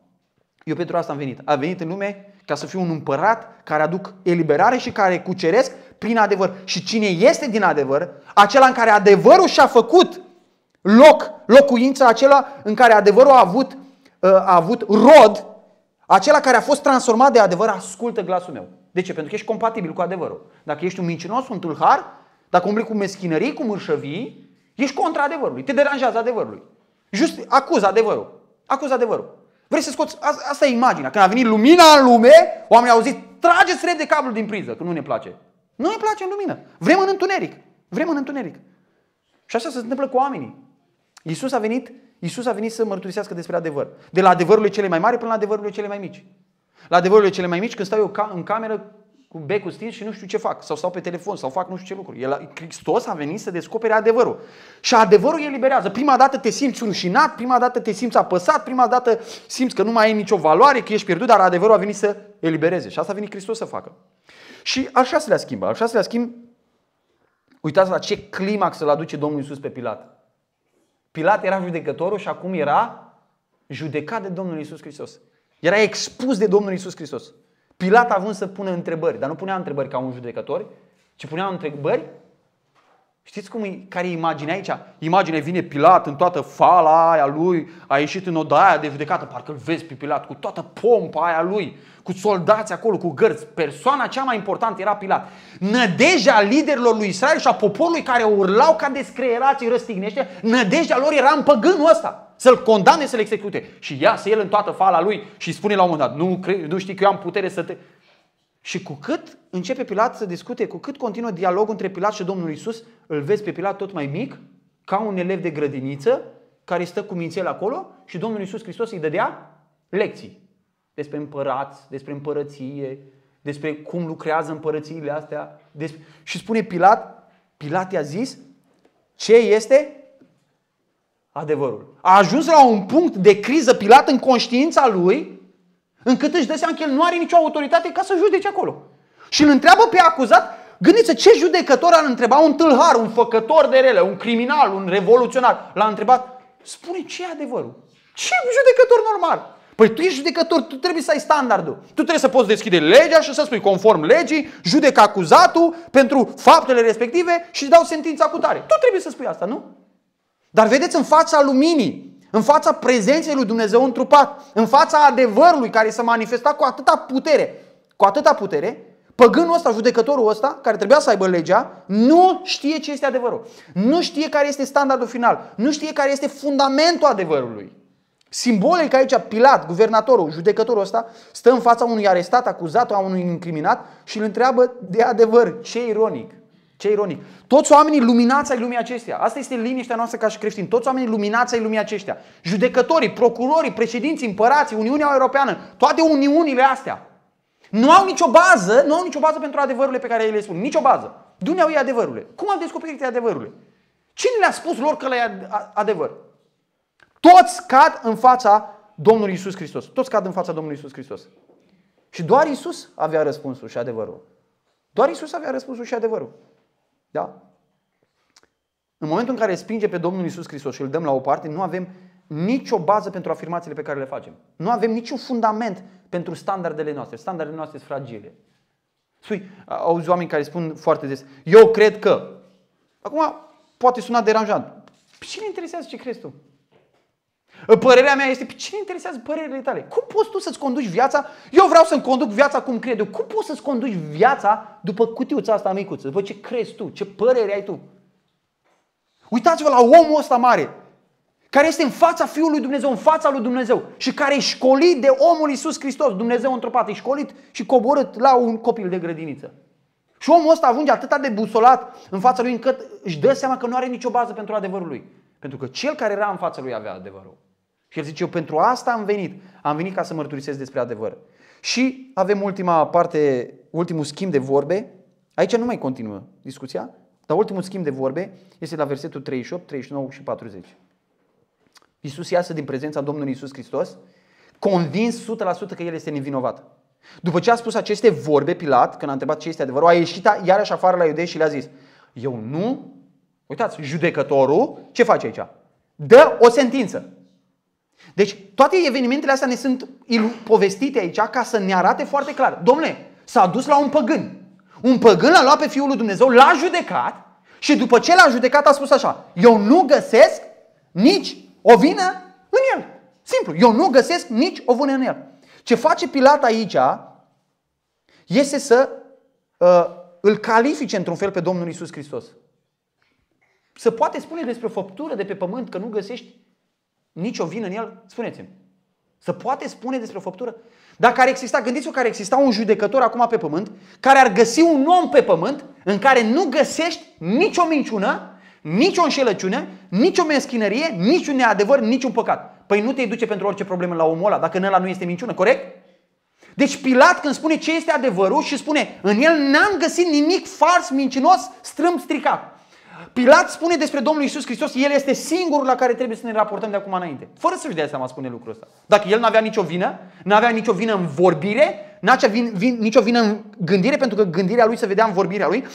Eu pentru asta am venit. A venit în lume ca să fiu un împărat care aduc eliberare și care cuceresc prin adevăr. Și cine este din adevăr, acela în care adevărul și-a făcut loc, locuința acela în care adevărul a avut, uh, a avut rod, acela care a fost transformat de adevăr, ascultă glasul meu. De ce? Pentru că ești compatibil cu adevărul. Dacă ești un mincinos, un tâlhar, dacă umbli cu meschinării, cu mărșăvii, ești contra adevărului. Te deranjează adevărului. Just acuză adevărul. Acuză adevărul. Vrei să scoți, asta e imaginea. Când a venit lumina în lume, oamenii au zis, trageți repede cablul din priză, că nu ne place. Nu ne place în lumină. Vrem în întuneric. Vrem în întuneric. Și așa se întâmplă cu oamenii. Iisus a venit, Iisus a venit să mărturisească despre adevăr. De la adevărurile cele mai mari până la adevărurile cele mai mici. La adevărurile cele mai mici, când stau eu în cameră cu becul stins și nu știu ce fac, sau stau pe telefon, sau fac nu știu ce lucruri. El, Hristos a venit să descopere adevărul. Și adevărul eliberează. Prima dată te simți rușinat, prima dată te simți apăsat, prima dată simți că nu mai ai nicio valoare, că ești pierdut, dar adevărul a venit să elibereze. Și asta a venit Hristos să facă. Și al șaselea schimb. Al șaselea schimb, uitați la ce climax îl aduce Domnul Iisus pe Pilat. Pilat era judecătorul și acum era judecat de Domnul Isus Hristos. Era expus de Domnul Isus Hristos. Pilat a avut să pună întrebări, dar nu punea întrebări ca un judecător, ci punea întrebări. Știți cum e, care e imaginea aici? Imaginea vine Pilat în toată fala aia lui, a ieșit în odaia de judecată, parcă îl vezi pe Pilat cu toată pompa aia lui, cu soldați acolo, cu gărți. Persoana cea mai importantă era Pilat. Nădejdea liderilor lui Israel și a poporului care urlau ca descreierați răstignește, nădejdea lor era în păgânul ăsta. Să-l condamne să-l execute. Și iasă el în toată fala lui și spune la un moment dat, nu, nu știi că eu am putere să te... Și cu cât începe Pilat să discute, cu cât continuă dialogul între Pilat și Domnul Isus, îl vezi pe Pilat tot mai mic, ca un elev de grădiniță, care stă cu mințel acolo și Domnul Isus Hristos îi dădea lecții despre împărați, despre împărăție, despre cum lucrează împărățiile astea. Despre... Și spune Pilat, Pilat i-a zis, ce este adevărul. A ajuns la un punct de criză Pilat în conștiința lui, încât își dă seama că el nu are nicio autoritate ca să judece acolo. Și îl întreabă pe acuzat, gândiți ce judecător ar întreba un tâlhar, un făcător de rele, un criminal, un revoluționar. L-a întrebat, spune ce e adevărul? Ce judecător normal? Păi tu ești judecător, tu trebuie să ai standardul. Tu trebuie să poți deschide legea și să spui conform legii, judec acuzatul pentru faptele respective și dau sentința cu tare. Tu trebuie să spui asta, nu? Dar vedeți în fața luminii, în fața prezenței lui Dumnezeu întrupat, în fața adevărului care s-a manifestat cu atâta putere, cu atâta putere, păgânul ăsta, judecătorul ăsta, care trebuia să aibă legea, nu știe ce este adevărul. Nu știe care este standardul final. Nu știe care este fundamentul adevărului. Simbolic aici Pilat, guvernatorul, judecătorul ăsta, stă în fața unui arestat, acuzat, a unui incriminat și îl întreabă de adevăr. Ce ironic! Ce ironic. Toți oamenii luminați ai lumii acesteia. Asta este liniștea noastră ca și creștini. Toți oamenii luminați ai lumii aceștia. Judecătorii, procurorii, președinții, împărații, Uniunea Europeană, toate uniunile astea. Nu au nicio bază, nu au nicio bază pentru adevărurile pe care ei le spun. Nicio bază. Dumnezeu e adevărurile. Cum au descoperit adevărurile? Cine le-a spus lor că le e adevăr? Toți cad în fața Domnului Isus Hristos. Toți cad în fața Domnului Isus Hristos. Și doar Isus avea răspunsul și adevărul. Doar Isus avea răspunsul și adevărul. Da? În momentul în care spinge pe Domnul Isus Hristos și îl dăm la o parte, nu avem nicio bază pentru afirmațiile pe care le facem. Nu avem niciun fundament pentru standardele noastre. Standardele noastre sunt fragile. Spui, auzi oameni care spun foarte des, eu cred că. Acum, poate suna deranjant. Pe cine interesează ce crezi tu? Părerea mea este, pe cine interesează părerile tale? Cum poți tu să-ți conduci viața? Eu vreau să-mi conduc viața cum cred eu. Cum poți să-ți conduci viața după cutiuța asta micuță? După ce crezi tu? Ce părere ai tu? Uitați-vă la omul ăsta mare, care este în fața Fiului Dumnezeu, în fața lui Dumnezeu și care e școlit de omul Iisus Hristos, Dumnezeu într-o e școlit și coborât la un copil de grădiniță. Și omul ăsta ajunge atât de busolat în fața lui încât își dă seama că nu are nicio bază pentru adevărul lui. Pentru că cel care era în fața lui avea adevărul. Și el zice, eu pentru asta am venit. Am venit ca să mărturisesc despre adevăr. Și avem ultima parte, ultimul schimb de vorbe. Aici nu mai continuă discuția, dar ultimul schimb de vorbe este la versetul 38, 39 și 40. Iisus iasă din prezența Domnului Iisus Hristos, convins 100% că El este nevinovat. După ce a spus aceste vorbe, Pilat, când a întrebat ce este adevărul, a ieșit iarăși afară la iudei și le-a zis, eu nu, uitați, judecătorul, ce face aici? Dă o sentință. Deci toate evenimentele astea ne sunt povestite aici ca să ne arate foarte clar. Domnule, s-a dus la un păgân. Un păgân l-a luat pe Fiul lui Dumnezeu, l-a judecat și după ce l-a judecat a spus așa, eu nu găsesc nici o vină în el. Simplu, eu nu găsesc nici o vină în el. Ce face Pilat aici este să uh, îl califice într-un fel pe Domnul Isus Hristos. Să poate spune despre o făptură de pe pământ că nu găsești nicio vină în el? Spuneți-mi. Să poate spune despre o făptură? Dacă ar exista, gândiți-vă că ar exista un judecător acum pe pământ, care ar găsi un om pe pământ în care nu găsești nicio minciună, nicio înșelăciune, nicio meschinărie, niciun neadevăr, niciun păcat. Păi nu te duce pentru orice problemă la omul ăla, dacă în ăla nu este minciună, corect? Deci Pilat când spune ce este adevărul și spune în el n-am găsit nimic fals, mincinos, strâmb, stricat. Pilat spune despre Domnul Isus Hristos, El este singurul la care trebuie să ne raportăm de acum înainte. Fără să-și dea seama spune lucrul ăsta. Dacă El n-avea nicio vină, n-avea nicio vină în vorbire, n-avea vin, vin, nicio vină în gândire, pentru că gândirea Lui se vedea în vorbirea Lui,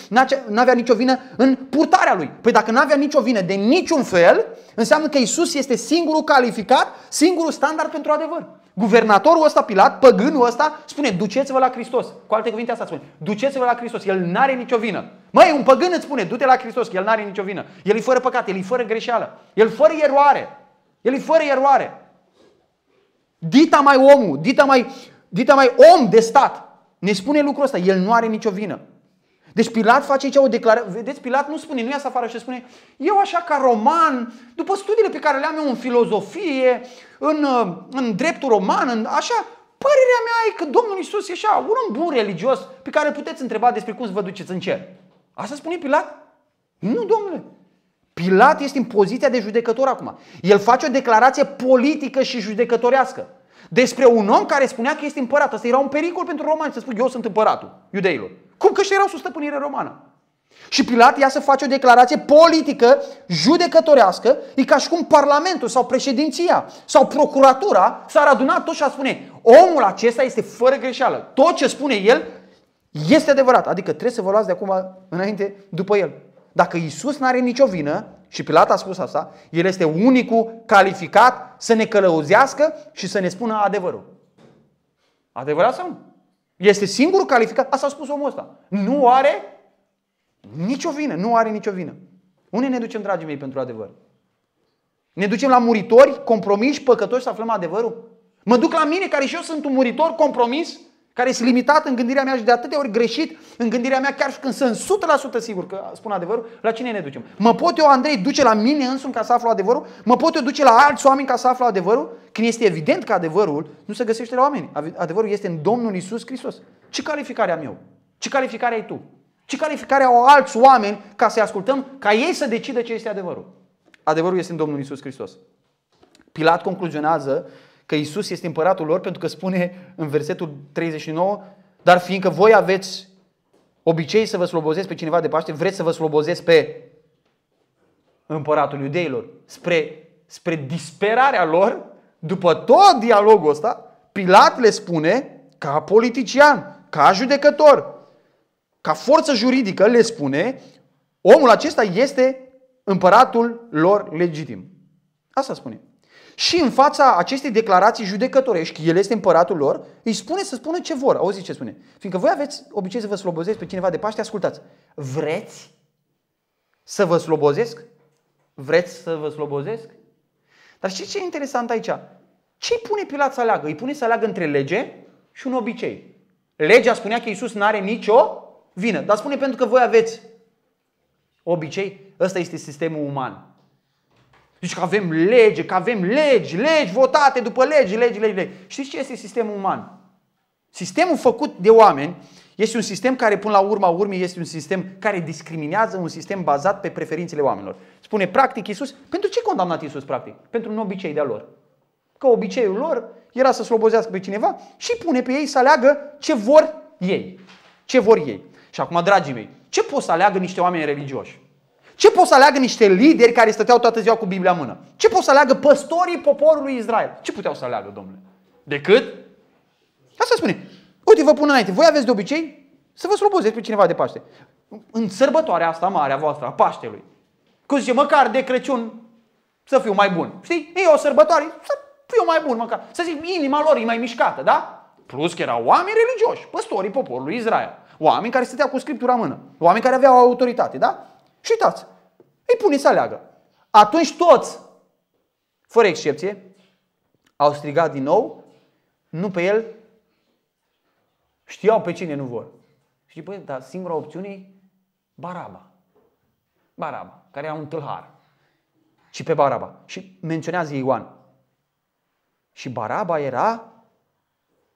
n-avea nicio vină în purtarea Lui. Păi dacă n-avea nicio vină de niciun fel, înseamnă că Isus este singurul calificat, singurul standard pentru adevăr. Guvernatorul ăsta, Pilat, păgânul ăsta, spune, duceți-vă la Hristos. Cu alte cuvinte asta spune, duceți-vă la Hristos, El n-are nicio vină. Măi, un păgân îți spune, du-te la Hristos, că El n-are nicio vină. El e fără păcat, El e fără greșeală, El fără eroare. El e fără eroare. Dita mai omul, dita mai, dita mai om de stat, ne spune lucrul ăsta, El nu are nicio vină. Deci Pilat face aici o declarație. Vedeți, Pilat nu spune, nu iasă afară și spune, eu așa ca roman, după studiile pe care le-am eu în filozofie, în, uh, în dreptul roman, în, așa, părerea mea e că Domnul Isus e așa, un om bun religios pe care îl puteți întreba despre cum să vă duceți în cer. Asta spune Pilat? Nu, domnule. Pilat este în poziția de judecător acum. El face o declarație politică și judecătorească despre un om care spunea că este împărat. Asta era un pericol pentru romani să spun eu sunt împăratul iudeilor. Cum că și erau sub stăpânire romană. Și Pilat ia să face o declarație politică, judecătorească, e ca și cum Parlamentul sau președinția sau procuratura s-ar aduna tot și a spune omul acesta este fără greșeală. Tot ce spune el este adevărat. Adică trebuie să vă luați de acum înainte după el. Dacă Isus nu are nicio vină, și Pilat a spus asta, el este unicul calificat să ne călăuzească și să ne spună adevărul. Adevărat sau nu? Este singurul calificat, asta a spus omul ăsta. Nu are nicio vină, nu are nicio vină. Unde ne ducem, dragii mei, pentru adevăr? Ne ducem la muritori, compromiși, păcătoși să aflăm adevărul? Mă duc la mine, care și eu sunt un muritor compromis, care este limitat în gândirea mea și de atâtea ori greșit în gândirea mea, chiar și când sunt 100% sigur că spun adevărul, la cine ne ducem? Mă pot eu, Andrei, duce la mine însumi ca să aflu adevărul? Mă pot eu duce la alți oameni ca să aflu adevărul? Când este evident că adevărul nu se găsește la oameni. Adevărul este în Domnul Isus Hristos. Ce calificare am eu? Ce calificare ai tu? Ci calificarea au alți oameni ca să-i ascultăm, ca ei să decidă ce este adevărul. Adevărul este în Domnul Isus Hristos. Pilat concluzionează că Isus este împăratul lor pentru că spune în versetul 39, dar fiindcă voi aveți obicei să vă slobozesc pe cineva de Paște, vreți să vă slobozesc pe împăratul iudeilor. Spre, spre disperarea lor, după tot dialogul ăsta, Pilat le spune, ca politician, ca judecător, ca forță juridică, le spune, omul acesta este împăratul lor legitim. Asta spune. Și în fața acestei declarații judecătorești, că el este împăratul lor, îi spune să spună ce vor. Auziți ce spune? Fiindcă voi aveți obicei să vă slobozesc pe cineva de Paște, ascultați. Vreți să vă slobozesc? Vreți să vă slobozesc? Dar știți ce e interesant aici? Ce îi pune Pilat să aleagă? Îi pune să aleagă între lege și un obicei. Legea spunea că Iisus nu are nicio vină. Dar spune pentru că voi aveți obicei. Ăsta este sistemul uman. Deci că avem lege, că avem legi, legi votate după legi, legi, legi, legi. Știți ce este sistemul uman? Sistemul făcut de oameni este un sistem care, până la urma urmei, este un sistem care discriminează, un sistem bazat pe preferințele oamenilor. Spune practic Iisus, pentru ce condamnat Iisus practic? Pentru un obicei de-a lor. Că obiceiul lor era să slobozească pe cineva și pune pe ei să aleagă ce vor ei. Ce vor ei. Și acum, dragii mei, ce pot să aleagă niște oameni religioși? Ce pot să aleagă niște lideri care stăteau toată ziua cu Biblia în mână? Ce pot să aleagă păstorii poporului Israel? Ce puteau să aleagă, domnule? Decât? Asta spune. Uite, vă pun înainte. Voi aveți de obicei să vă slobozeți pe cineva de Paște. În sărbătoarea asta mare a voastră, a Paștelui. Cum zice, măcar de Crăciun să fiu mai bun. Știi? E o sărbătoare, să fiu mai bun măcar. Să zic, inima lor e mai mișcată, da? Plus că erau oameni religioși, păstorii poporului Israel. Oameni care stăteau cu Scriptura în mână. Oameni care aveau autoritate, da? Și uitați, îi pune să aleagă. Atunci toți, fără excepție, au strigat din nou, nu pe el, știau pe cine nu vor. Și păi, dar singura opțiune e Baraba. Baraba, care era un tâlhar. Și pe Baraba. Și menționează Ioan. Și Baraba era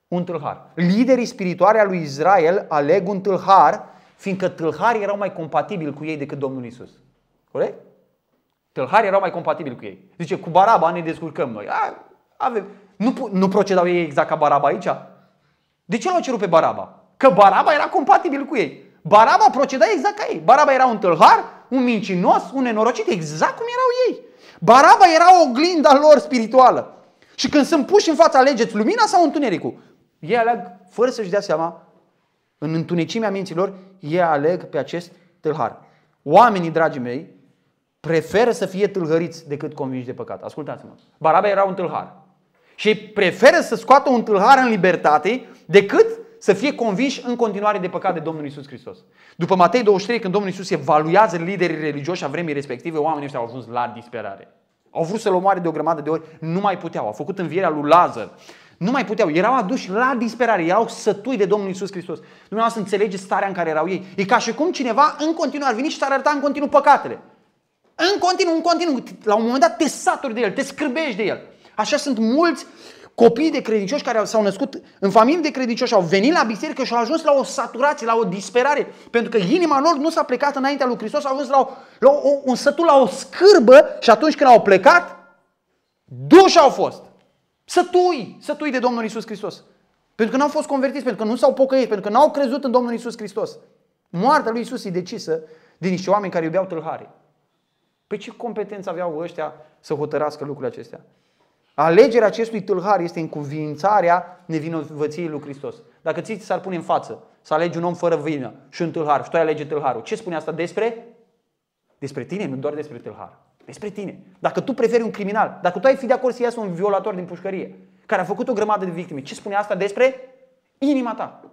un tâlhar. Liderii spirituali al lui Israel aleg un tâlhar, fiindcă tâlharii erau mai compatibili cu ei decât Domnul Isus. Corect? Tâlharii erau mai compatibili cu ei. Zice, cu Baraba ne descurcăm noi. A, avem. Nu, nu procedau ei exact ca Baraba aici? De ce l-au cerut pe Baraba? Că Baraba era compatibil cu ei. Baraba proceda exact ca ei. Baraba era un tâlhar, un mincinos, un nenorocit, exact cum erau ei. Baraba era oglinda lor spirituală. Și când sunt puși în fața alegeți lumina sau întunericul? Ei aleg, fără să-și dea seama, în întunecimea minților, ei aleg pe acest tâlhar. Oamenii, dragii mei, preferă să fie tâlhăriți decât convinși de păcat. Ascultați-mă. Baraba era un tâlhar. Și preferă să scoată un tâlhar în libertate decât să fie convinși în continuare de păcat de Domnul Isus Hristos. După Matei 23, când Domnul Isus evaluează liderii religioși a vremii respective, oamenii ăștia au ajuns la disperare. Au vrut să-l omoare de o grămadă de ori, nu mai puteau. Au făcut învierea lui Lazar. Nu mai puteau. Erau aduși la disperare. Erau sătui de Domnul Isus Hristos. Dumneavoastră înțelegeți starea în care erau ei. E ca și cum cineva în continuu ar veni și te arăta în continuu păcatele. În continuu, în continuu. La un moment dat te saturi de el, te scârbești de el. Așa sunt mulți copii de credincioși care s-au născut în familii de credincioși, au venit la biserică și au ajuns la o saturație, la o disperare. Pentru că inima lor nu s-a plecat înaintea lui Hristos, au ajuns la, o, la o, un sătul, la o scârbă și atunci când au plecat, duși au fost. Sătui, sătui de Domnul Isus Hristos. Pentru că nu au fost convertiți, pentru că nu s-au pocăit, pentru că nu au crezut în Domnul Isus Hristos. Moartea lui Isus e decisă de niște oameni care iubeau tâlhare. Pe ce competență aveau ăștia să hotărască lucrurile acestea? Alegerea acestui tâlhar este încuvințarea nevinovăției lui Hristos. Dacă ți s-ar pune în față să alegi un om fără vină și un tâlhar și tu ai alege tâlharul, ce spune asta despre? Despre tine, nu doar despre tâlhar. Despre tine. Dacă tu preferi un criminal, dacă tu ai fi de acord să iasă un violator din pușcărie, care a făcut o grămadă de victime, ce spune asta despre inima ta?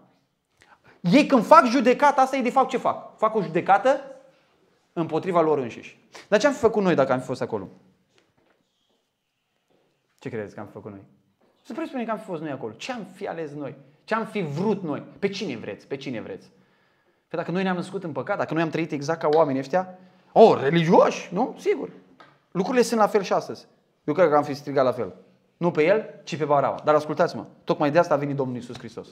Ei când fac judecata, asta e de fapt ce fac? Fac o judecată împotriva lor înșiși. Dar ce am fi făcut noi dacă am fi fost acolo? Ce credeți că am făcut noi? Să presupunem că am fi fost noi acolo. Ce am fi ales noi? Ce am fi vrut noi? Pe cine vreți? Pe cine vreți? Că dacă noi ne-am născut în păcat, dacă noi am trăit exact ca oamenii ăștia, oh, religioși, nu? Sigur. Lucrurile sunt la fel și astăzi. Eu cred că am fi strigat la fel. Nu pe el, ci pe Baraba. Dar ascultați-mă, tocmai de asta a venit Domnul Isus Hristos.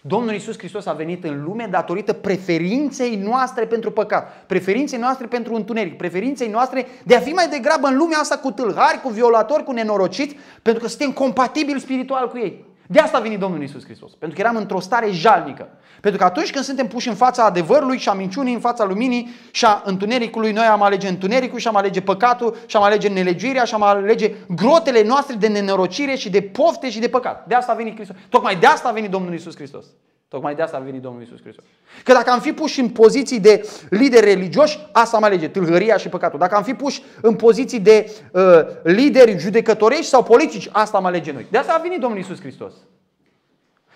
Domnul Isus Hristos a venit în lume datorită preferinței noastre pentru păcat, preferinței noastre pentru întuneric, preferinței noastre de a fi mai degrabă în lumea asta cu tâlhari, cu violatori, cu nenorociți, pentru că suntem compatibili spiritual cu ei. De asta a venit Domnul Isus Hristos. Pentru că eram într-o stare jalnică. Pentru că atunci când suntem puși în fața adevărului și a minciunii, în fața luminii și a întunericului, noi am alege întunericul și am alege păcatul și am alege nelegiuirea și am alege grotele noastre de nenorocire și de pofte și de păcat. De asta a venit Hristos. Tocmai de asta a venit Domnul Isus Hristos. Tocmai de asta a venit Domnul Isus Hristos. Că dacă am fi puși în poziții de lideri religioși, asta am alege, tâlhăria și păcatul. Dacă am fi puși în poziții de uh, lideri judecătorești sau politici, asta am alege noi. De asta a venit Domnul Isus Hristos.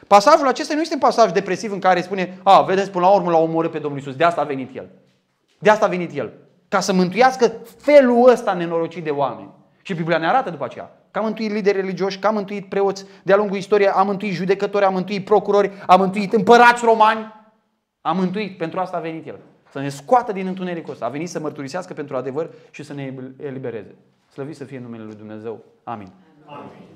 Pasajul acesta nu este un pasaj depresiv în care spune, a, vedeți, până la urmă l-a omorât pe Domnul Isus. De asta a venit El. De asta a venit El. Ca să mântuiască felul ăsta nenorocit de oameni. Și Biblia ne arată după aceea că a mântuit lideri religioși, că a mântuit preoți de-a lungul istoriei, a mântuit judecători, a mântuit procurori, a mântuit împărați romani. A mântuit, pentru asta a venit El. Să ne scoată din întunericul ăsta. A venit să mărturisească pentru adevăr și să ne elibereze. Slăvit să fie numele Lui Dumnezeu. Amin. Amin.